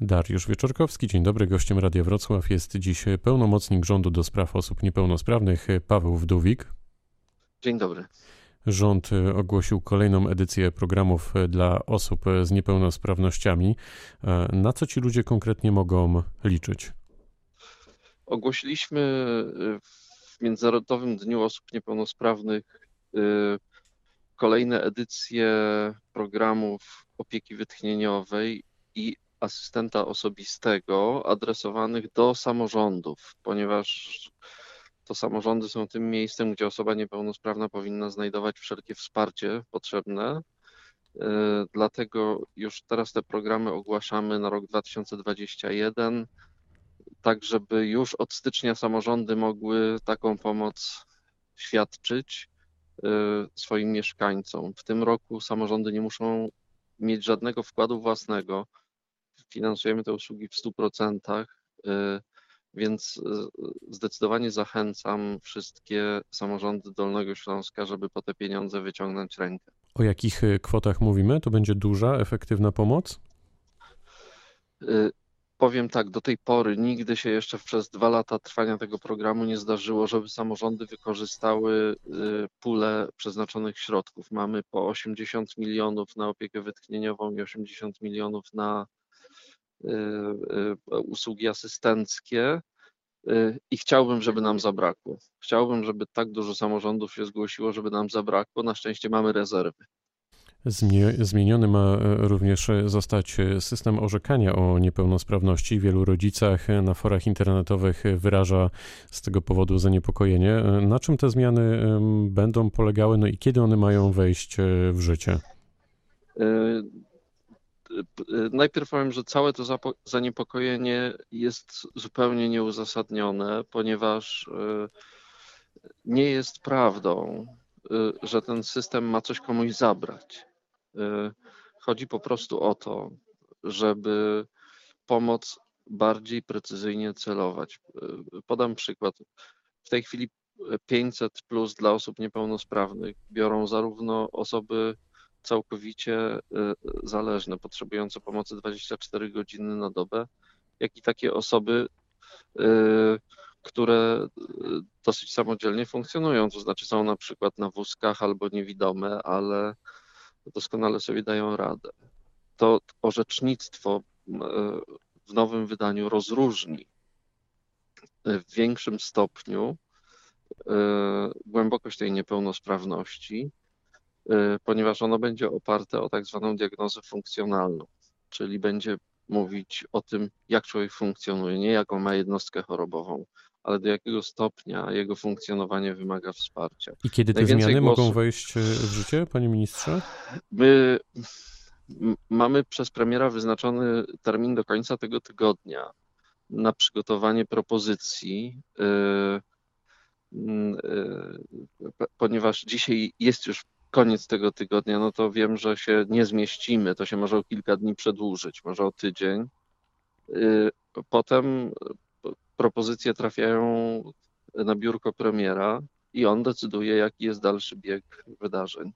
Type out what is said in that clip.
Dariusz Wieczorkowski, dzień dobry. Gościem Radia Wrocław jest dziś pełnomocnik rządu do spraw osób niepełnosprawnych Paweł Wdówik. Dzień dobry. Rząd ogłosił kolejną edycję programów dla osób z niepełnosprawnościami. Na co ci ludzie konkretnie mogą liczyć? Ogłosiliśmy w Międzynarodowym Dniu Osób Niepełnosprawnych y, kolejne edycje programów opieki wytchnieniowej i asystenta osobistego adresowanych do samorządów, ponieważ to samorządy są tym miejscem, gdzie osoba niepełnosprawna powinna znajdować wszelkie wsparcie potrzebne. Y, dlatego już teraz te programy ogłaszamy na rok 2021, tak żeby już od stycznia samorządy mogły taką pomoc świadczyć y, swoim mieszkańcom. W tym roku samorządy nie muszą mieć żadnego wkładu własnego finansujemy te usługi w 100%, y, więc y, zdecydowanie zachęcam wszystkie samorządy Dolnego Śląska, żeby po te pieniądze wyciągnąć rękę. O jakich y, kwotach mówimy? To będzie duża, efektywna pomoc? Powiem tak, do tej pory nigdy się jeszcze przez dwa lata trwania tego programu nie zdarzyło, żeby samorządy wykorzystały pulę przeznaczonych środków. Mamy po 80 milionów na opiekę wytchnieniową i 80 milionów na usługi asystenckie y, i chciałbym, żeby nam zabrakło. Chciałbym, żeby tak dużo samorządów się zgłosiło, żeby nam zabrakło. Na szczęście mamy rezerwy. Zmieniony ma e, również zostać system orzekania o niepełnosprawności. Wielu rodzicach na forach internetowych wyraża z tego powodu zaniepokojenie. Na czym te zmiany będą polegały, no i kiedy one mają wejść e, w życie? Najpierw powiem, że całe to zaniepokojenie jest zupełnie nieuzasadnione, ponieważ e, nie jest prawdą, e, że ten system ma coś komuś zabrać. Chodzi po prostu o to, żeby pomoc bardziej precyzyjnie celować. Podam przykład. W tej chwili 500 plus dla osób niepełnosprawnych biorą zarówno osoby całkowicie y, zależne, potrzebujące pomocy 24 godziny na dobę, jak i takie osoby, y, które y, dosyć samodzielnie funkcjonują, to znaczy są na przykład na wózkach albo niewidome, ale doskonale sobie dają radę. To orzecznictwo w nowym wydaniu rozróżni w większym stopniu głębokość tej niepełnosprawności ponieważ ono będzie oparte o tak zwaną diagnozę funkcjonalną, czyli będzie mówić o tym, jak człowiek funkcjonuje, nie jaką ma jednostkę chorobową, ale do jakiego stopnia jego funkcjonowanie wymaga wsparcia. I kiedy te Najwięcej zmiany głosów... mogą wejść y, w życie, panie ministrze? My mamy przez premiera wyznaczony termin do końca tego tygodnia na przygotowanie propozycji, yy, ponieważ dzisiaj jest już koniec tego tygodnia, no to wiem, że się nie zmieścimy. To się może o kilka dni przedłużyć, może o tydzień. Y, potem propozycje trafiają na biurko premiera i on decyduje, jaki jest dalszy bieg wydarzeń.